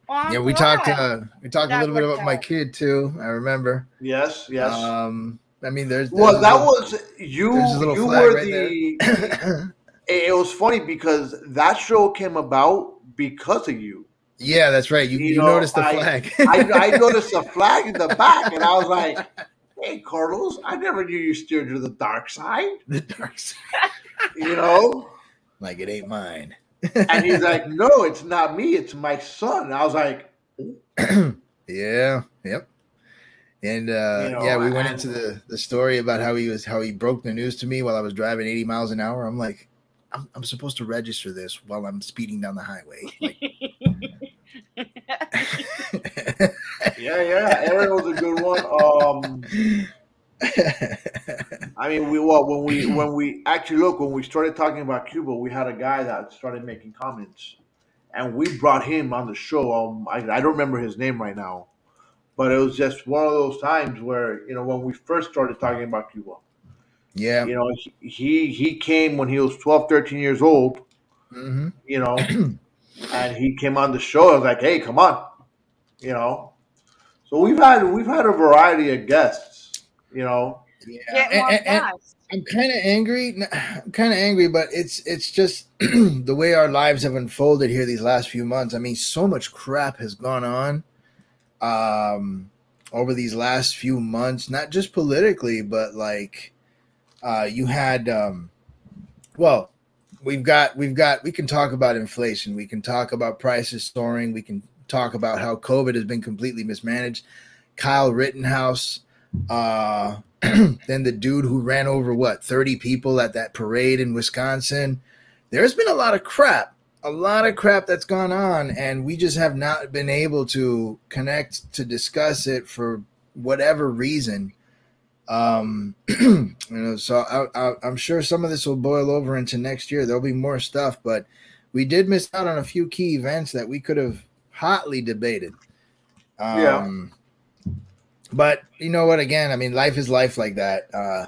Well, yeah, we talked. glad. Uh, we talked a little bit worked about my kid too. I remember. yes, yes. Um, I mean, there's, there's well, that little- was you. there's little You were right the. it it was funny because that show came about because of you. Yeah, that's right. You, you, you know, noticed the I, flag. I, I noticed the flag in the back, and I was like, "Hey, Carlos, I never knew you steered to the dark side." The dark side. you know, like it ain't mine. and he's like, "No, it's not me. It's my son." I was like, "Yeah, yep." And uh, you know, yeah, we went into the the story about how he was how he broke the news to me while I was driving 80 miles an hour. I'm like, I'm, I'm supposed to register this while I'm speeding down the highway. Like, yeah, yeah, Aaron was a good one. Um, I mean, we well when we when we actually look when we started talking about Cuba, we had a guy that started making comments, and we brought him on the show. Um, I, I don't remember his name right now but it was just one of those times where you know when we first started talking about Cuba. Yeah. You know, he he came when he was 12, 13 years old. Mm-hmm. You know, and he came on the show. I was like, "Hey, come on," you know. So we've had we've had a variety of guests. You know. Yeah. And, and, I'm kind of angry. I'm kind of angry, but it's it's just the way our lives have unfolded here these last few months. I mean, so much crap has gone on um, over these last few months, not just politically, but like uh, you had, um, well, we've got, we've got, we can talk about inflation, we can talk about prices soaring, we can talk about how COVID has been completely mismanaged. Kyle Rittenhouse, uh, then the dude who ran over what 30 people at that parade in Wisconsin. There's been a lot of crap a lot of crap that's gone on, and we just have not been able to connect to discuss it for whatever reason. Um, you know, so I, i'm sure some of this will boil over into next year. There'll be more stuff, but we did miss out on a few key events that we could have hotly debated. Um, yeah. But you know what? Again, I mean, life is life like that. Uh,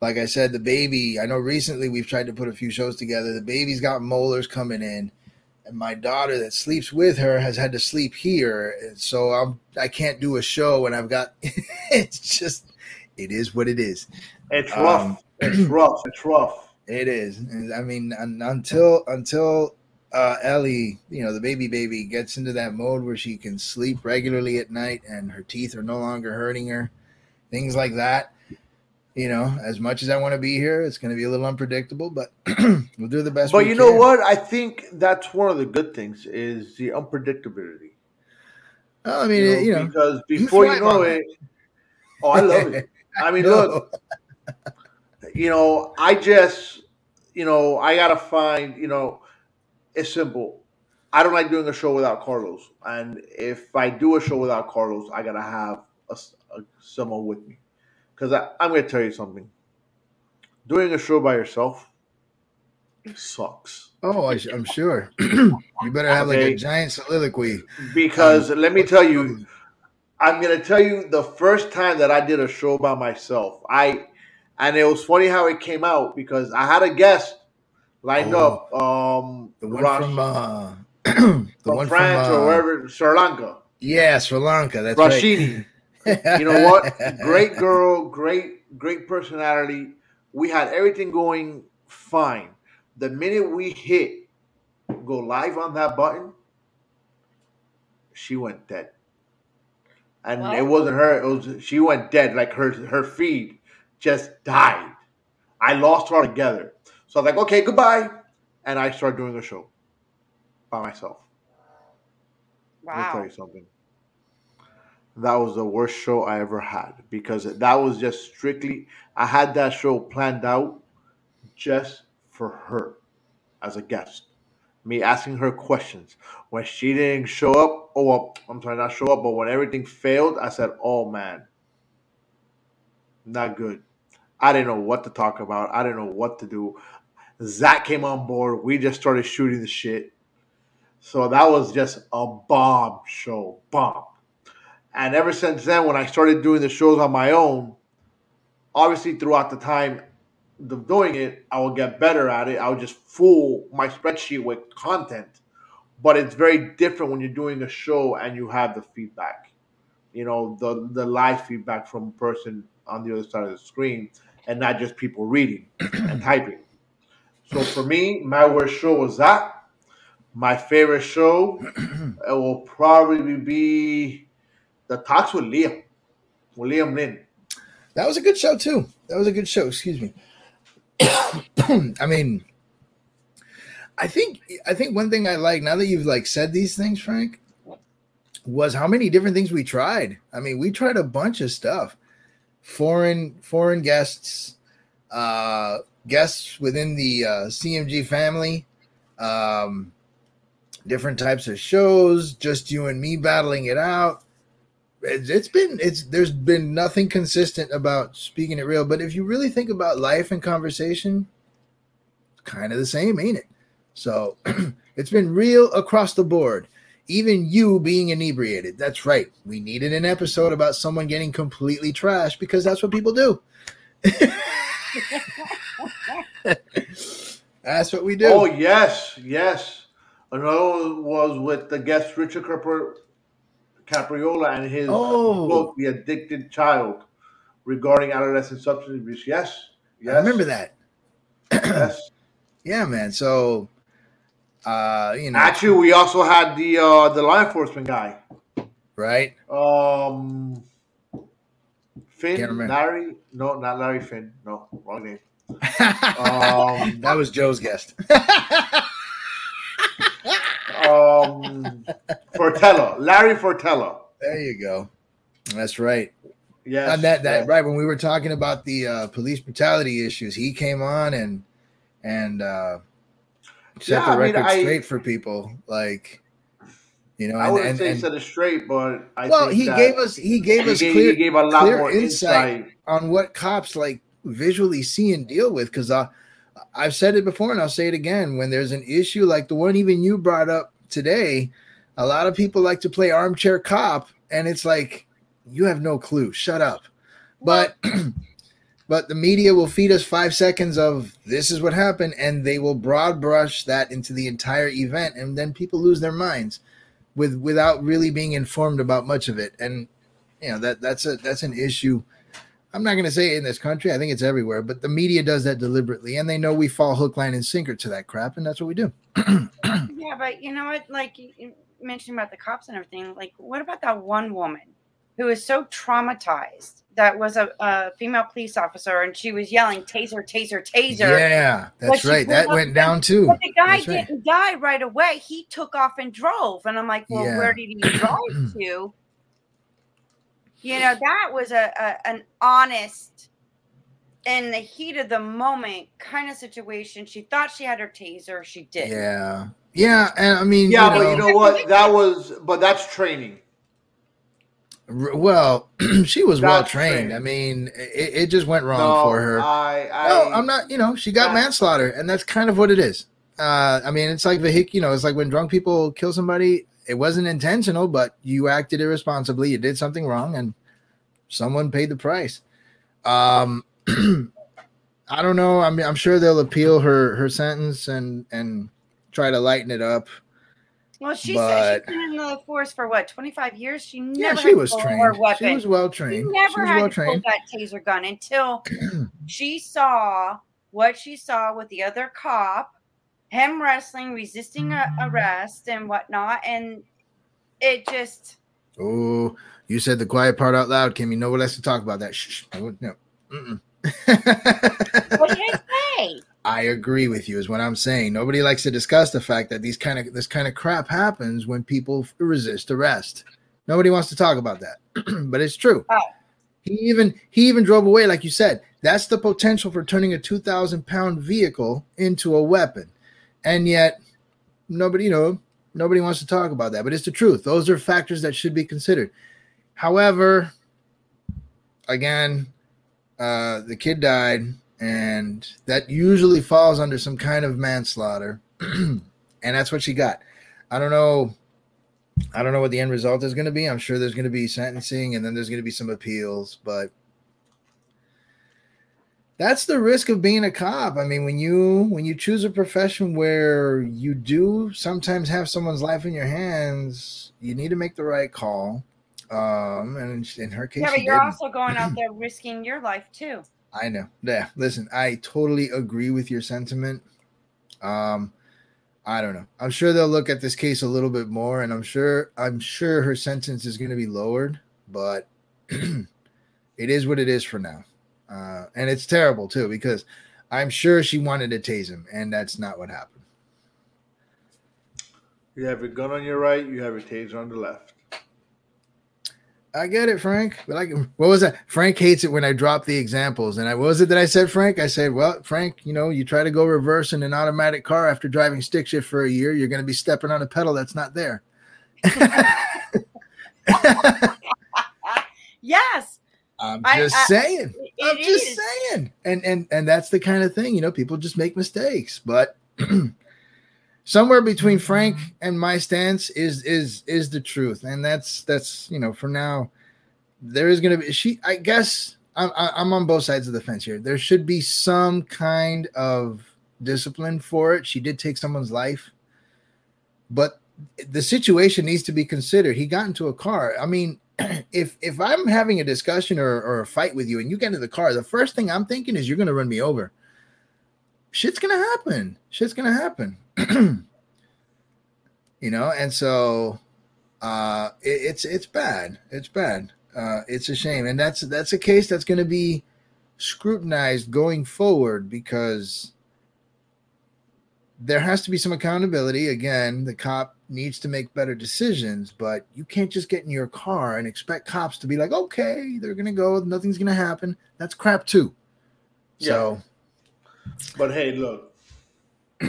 like I said, the baby, I know recently we've tried to put a few shows together. The baby's got molars coming in. And my daughter that sleeps with her has had to sleep here. And so I'm I can't do a show and I've got it's just it is what it is. It's rough. Um, it's rough. It's rough. It is. I mean until until uh, Ellie, you know, the baby baby gets into that mode where she can sleep regularly at night and her teeth are no longer hurting her, things like that you know, as much as I want to be here, it's going to be a little unpredictable, but we'll do the best. But you can. know what? I think that's one of the good things is the unpredictability. Well, I mean, you know, you know because before you know it, oh, I love it. I mean, no. look, you know, I just, you know, I gotta find, you know, it's simple. I don't like doing a show without Carlos, and if I do a show without Carlos, I gotta have a, a, someone with me because I'm going to tell you something. Doing a show by yourself sucks. Oh, I, am sure. you better have okay. like a giant soliloquy. Because um, let me tell you, I'm going to tell you the first time that I did a show by myself. I and it was funny how it came out because I had a guest lined oh, up. Um, the one Rosh, from uh, the from one France from, uh, or wherever Sri Lanka. Yeah, Sri Lanka. That's Rashidi. right you know what? Great girl, great, great personality. We had everything going fine. The minute we hit go live on that button, she went dead. And it wasn't her, it was she went dead. Like her her feed just died. I lost her altogether. So I was like, okay, goodbye. And I started doing a show by myself. Wow. Let me tell you something that was the worst show I ever had because that was just strictly I had that show planned out just for her as a guest. Me asking her questions. When she didn't show up, oh well, I'm sorry, not show up, but when everything failed, I said, Oh man, not good. I didn't know what to talk about. I didn't know what to do. Zach came on board. We just started shooting the shit. So that was just a bomb show. Bomb. And ever since then, when I started doing the shows on my own, obviously throughout the time of doing it, I will get better at it. I'll just fool my spreadsheet with content. But it's very different when you're doing a show and you have the feedback. You know, the the live feedback from a person on the other side of the screen and not just people reading and typing. So for me, my worst show was that. My favorite show it will probably be the talks with Liam, with Liam Lynn. That was a good show too. That was a good show. Excuse me. I mean, I think I think one thing I like now that you've like said these things, Frank, was how many different things we tried. I mean, we tried a bunch of stuff. Foreign foreign guests, uh guests within the uh, CMG family, um different types of shows, just you and me battling it out. It's, been it's there's been nothing consistent about Speaking of Real, but if you really think about life and conversation, kind of the same, ain't it? So it's been real across the board. Even you being inebriated. That's right. We needed an episode about someone getting completely trashed because that's what people do. that's what we do. Oh yes, yes. Another was with the guest Richard Capri- Capriola and his Oh. book, The Addicted Child, regarding adolescent substance abuse. Yes, yes. I remember that. yes. Yeah, man. So, uh, you know, Actually, we also had the uh, the law enforcement guy, right? um, Finn, Larry. No, not Larry Finn. No, wrong name. Um, that was Joe's guest. um, Fortella, Larry Fortella. there you go. That's right. Yeah. and that that yes. right when we were talking about the uh, police brutality issues, he came on and and uh, set Yeah, the I mean, record I- straight for people. Like, you know, I wouldn't and, say and- set it straight, but I well, think he gave us he gave he us gave, clear he gave a lot more insight. insight. on what cops like visually see and deal with because uh, I've said it before and I'll say it again. When there's an issue like the one even you brought up today, a lot of people like to play armchair cop, and it's like you have no clue. Shut up. But but the media will feed us five seconds of this is what happened, and they will broad brush that into the entire event, and then people lose their minds with without really being informed about much of it. And you know that that's a that's an issue. I'm not going to say in this country. I think it's everywhere, but the media does that deliberately, and they know we fall hook, line, and sinker to that crap, and that's what we do. Yeah, but you know what? Like you mentioned about the cops and everything. Like, what about that one woman who is so traumatized that was a, a female police officer and she was yelling "taser, taser, taser"? Yeah, that's right. That went down too. But the guy That's didn't die right away. He took off and drove, and I'm like, well, Yeah. where did he drive to? You know, that was a, a an honest, in the heat of the moment kind of situation. She thought she had her taser, she did. Yeah, yeah, and I mean, Yeah, you but know, you know what? That was, but that's training. well, she was well trained. I mean, it, it just went wrong no, for her. I, I, no, I'm not. You know, she got That's- manslaughter, and that's kind of what it is. Uh, I mean, it's like vehic. You know, it's like when drunk people kill somebody. It wasn't intentional, but you acted irresponsibly. You did something wrong, and someone paid the price. Um, I don't know. I mean, I'm sure they'll appeal her her sentence and and try to lighten it up. Well, she said she's been in the force for what 25 years. She never Yeah, she was trained. her She was well She trained. never She had well trained. that taser gun until she saw what she saw with the other cop, him wrestling, resisting a arrest, and whatnot, and it just Oh, you said the quiet part out loud, Kim. You know what else to talk about that? Shh. I No. What did it say? I agree with you. Is what I'm saying. Nobody likes to discuss the fact that these kind of this kind of crap happens when people resist arrest. Nobody wants to talk about that, but it's true. Oh. He even he even drove away, like you said. That's the potential for turning a two thousand pound vehicle into a weapon, and yet nobody, you know, nobody wants to talk about that. But it's the truth. Those are factors that should be considered. However, again, uh, the kid died, and that usually falls under some kind of manslaughter, and that's what she got. I don't know. I don't know what the end result is going to be. I'm sure there's going to be sentencing, and then there's going to be some appeals, but that's the risk of being a cop. I mean, when you when you choose a profession where you do sometimes have someone's life in your hands, you need to make the right call. Um, and in her case, Yeah, but you're also going out there risking your life too. I know. Yeah. Listen, I totally agree with your sentiment. Um, I don't know. I'm sure they'll look at this case a little bit more, and I'm sure I'm sure her sentence is going to be lowered, but it is what it is for now. Uh, and it's terrible too because I'm sure she wanted to tase him, and that's not what happened. You have your gun on your right, you have your taser on the left. I get it, Frank. But like, what was that? Frank hates it when I drop the examples. And I what was it that I said, Frank? I said, well, Frank, you know, you try to go reverse in an automatic car after driving stick shift for a year, you're going to be stepping on a pedal that's not there. yes. I'm just I, I, saying. I'm just saying. And and and that's the kind of thing, you know, people just make mistakes, but somewhere between Frank and my stance is is is the truth, and that's that's you know for now there is going to be she. I guess I'm I'm on both sides of the fence here. There should be some kind of discipline for it. She did take someone's life, but the situation needs to be considered. He got into a car. I mean, if if I'm having a discussion or, or a fight with you and you get into the car, the first thing I'm thinking is you're to run me over. Shit's gonna happen. Shit's gonna happen. you know, and so uh, it, it's it's bad. It's bad. Uh, it's a shame, and that's that's a case that's to be scrutinized going forward because there has to be some accountability. Again, the cop needs to make better decisions, but you can't just get in your car and expect cops to be like, okay, they're to go, nothing's to happen. That's crap too. Yeah. So, but hey, look,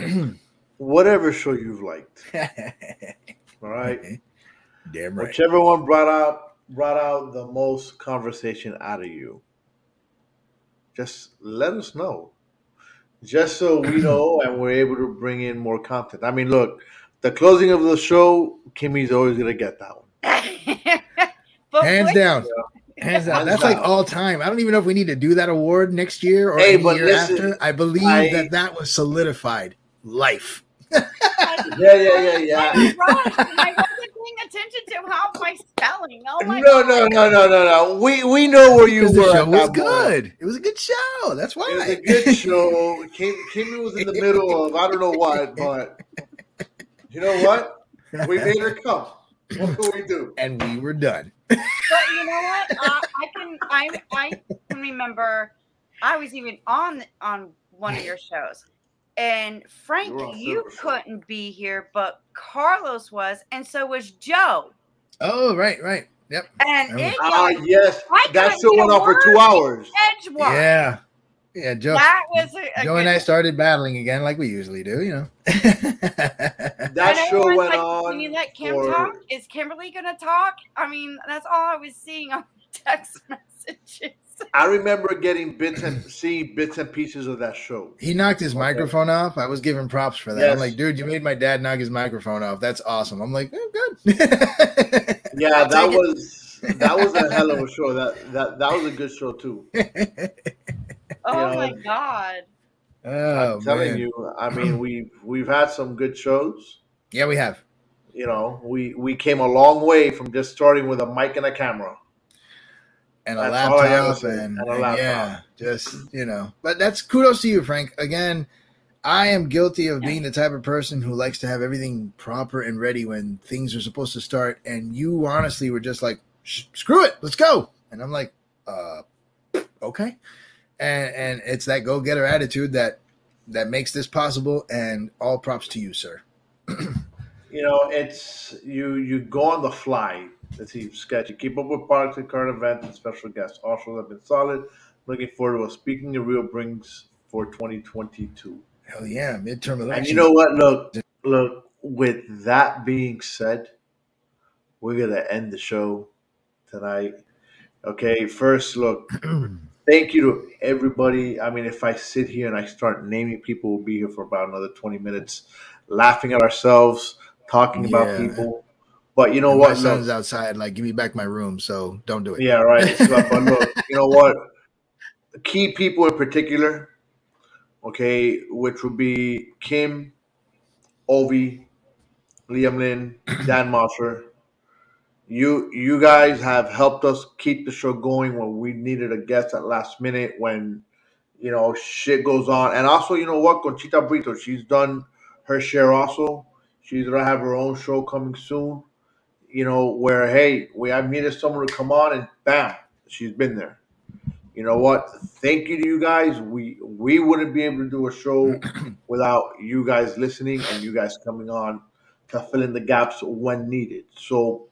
whatever show you've liked. All right. Damn right. Whichever one brought out brought out the most conversation out of you. Just let us know. Just so we know and we're able to bring in more content. I mean, look, the closing of the show, Kimmy's always gonna get that one. Hands down. Hands down. That's like all time. I don't even know if we need to do that award next year or hey, any year listen, after. I believe I, that that was solidified life yeah, yeah, yeah, yeah. I, I wasn't paying attention to how my spelling. Oh my no, God. no, no, no, no, no. We we know where you were. The show was good. Point. It was a good show. That's why. It was a good show. Kimmy was in the middle of I don't know what, but you know what? We made her come. What can we do? And we were done. But you know what? Uh, I can I I can remember I was even on on one of your shows and Frank, you couldn't be here, but Carlos was, and so was Joe. Oh, right, right. Yep. And it, ah, yes, that show went on for two hours. Edgewater. Yeah. Yeah, Joe. That was a, a Joe and I started battling again, like we usually do. You know. that show went like, on. Can you let Kim for... talk? Is Kimberly gonna talk? I mean, that's all I was seeing on text messages. I remember getting bits and seeing bits and pieces of that show. He knocked his okay. microphone off. I was giving props for that. Yes. I'm like, dude, you made my dad knock his microphone off. That's awesome. I'm like, oh, good. yeah, that was it. that was a hell of a show. That that that was a good show too. oh you know, my god. Oh, I'm telling man. you, I mean, we've we've had some good shows. Yeah, we have. You know, we we came a long way from just starting with a mic and a camera and a that's laptop and, and, a laptop. yeah, just you know. But that's kudos to you, Frank. Again, I am guilty of being the type of person who likes to have everything proper and ready when things are supposed to start. And you honestly were just like, "Screw it, let's go." And I'm like, "Uh, okay." And and it's that go getter attitude that that makes this possible. And all props to you, sir. you know, it's you you go on the fly Let's see, sketchy. Keep up with products and current events and special guests. Also, have been solid. Looking forward to what Speaking of Real brings for 2022. Hell yeah, midterm election. And you know what? Look, look. With that being said, we're gonna end the show tonight. Okay, first look. thank you to everybody. I mean, if I sit here and I start naming people, we'll be here for about another 20 minutes, laughing at ourselves, talking yeah. about people. But you know and what? My son's outside, like, give me back my room. So don't do it. Yeah, right. but look, you know what? Key people in particular, okay, which would be Kim, Ovi, Liam Lynn, Dan Mosser. You you guys have helped us keep the show going when we needed a guest at last minute when you know shit goes on. And also, you know what, Conchita Brito, she's done her share also. She's gonna have her own show coming soon. You know, where hey, we I needed someone to come on and bam, she's been there. You know what? Thank you to you guys. We we wouldn't be able to do a show without you guys listening and you guys coming on to fill in the gaps when needed. So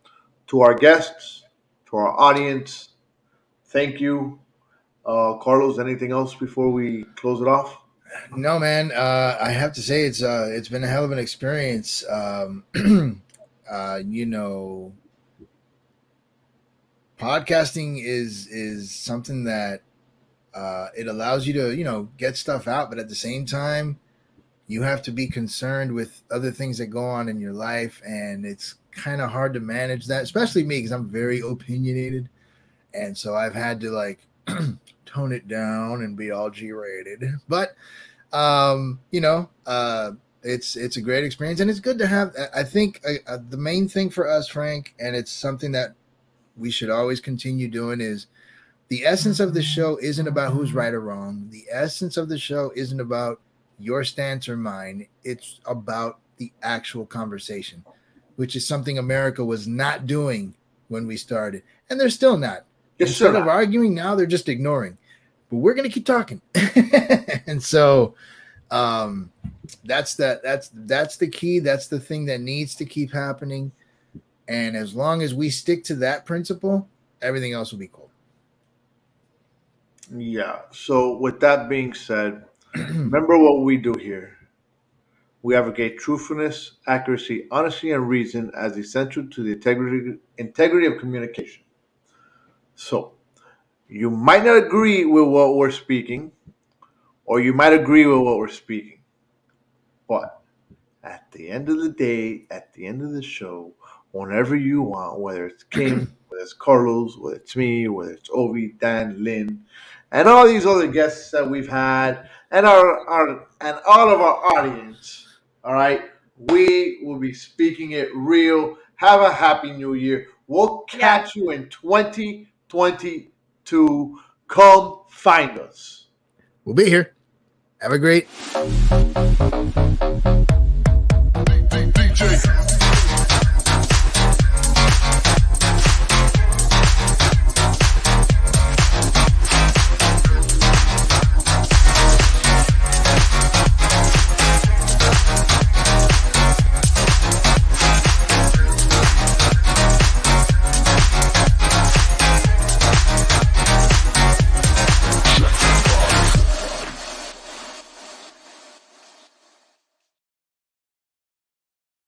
to our guests, to our audience, thank you. Uh, Carlos, anything else before we close it off? No, man. Uh, I have to say it's uh, it's been a hell of an experience. Um, uh, you know, podcasting is is something that uh, it allows you to you know get stuff out, but at the same time, you have to be concerned with other things that go on in your life, and it's kind of hard to manage that, especially me because I'm very opinionated, and so I've had to like tone it down and be all G rated. But um, you know, uh, it's it's a great experience, and it's good to have. I think uh, uh, the main thing for us, Frank, and it's something that we should always continue doing is the essence of the show isn't about who's right or wrong. The essence of the show isn't about your stance or mine. It's about the actual conversation, which is something America was not doing when we started, and they're still not. Yes, Instead sir. of arguing, now they're just ignoring. But we're gonna keep talking, and so um, that's that. That's that's the key. That's the thing that needs to keep happening. And as long as we stick to that principle, everything else will be cool. Yeah. So with that being said, remember what we do here. We advocate truthfulness, accuracy, honesty, and reason as essential to the integrity integrity of communication. So you might not agree with what we're speaking, or you might agree with what we're speaking. But at the end of the day, at the end of the show, whenever you want, whether it's Kim, whether it's Carlos, whether it's me, whether it's Ovi, Dan, Lynn, and all these other guests that we've had, and our, our and all of our audience. All right, we will be speaking it real. Have a happy new year. We'll catch yeah. you in 2022. Come find us. We'll be here. Have a great. DJ.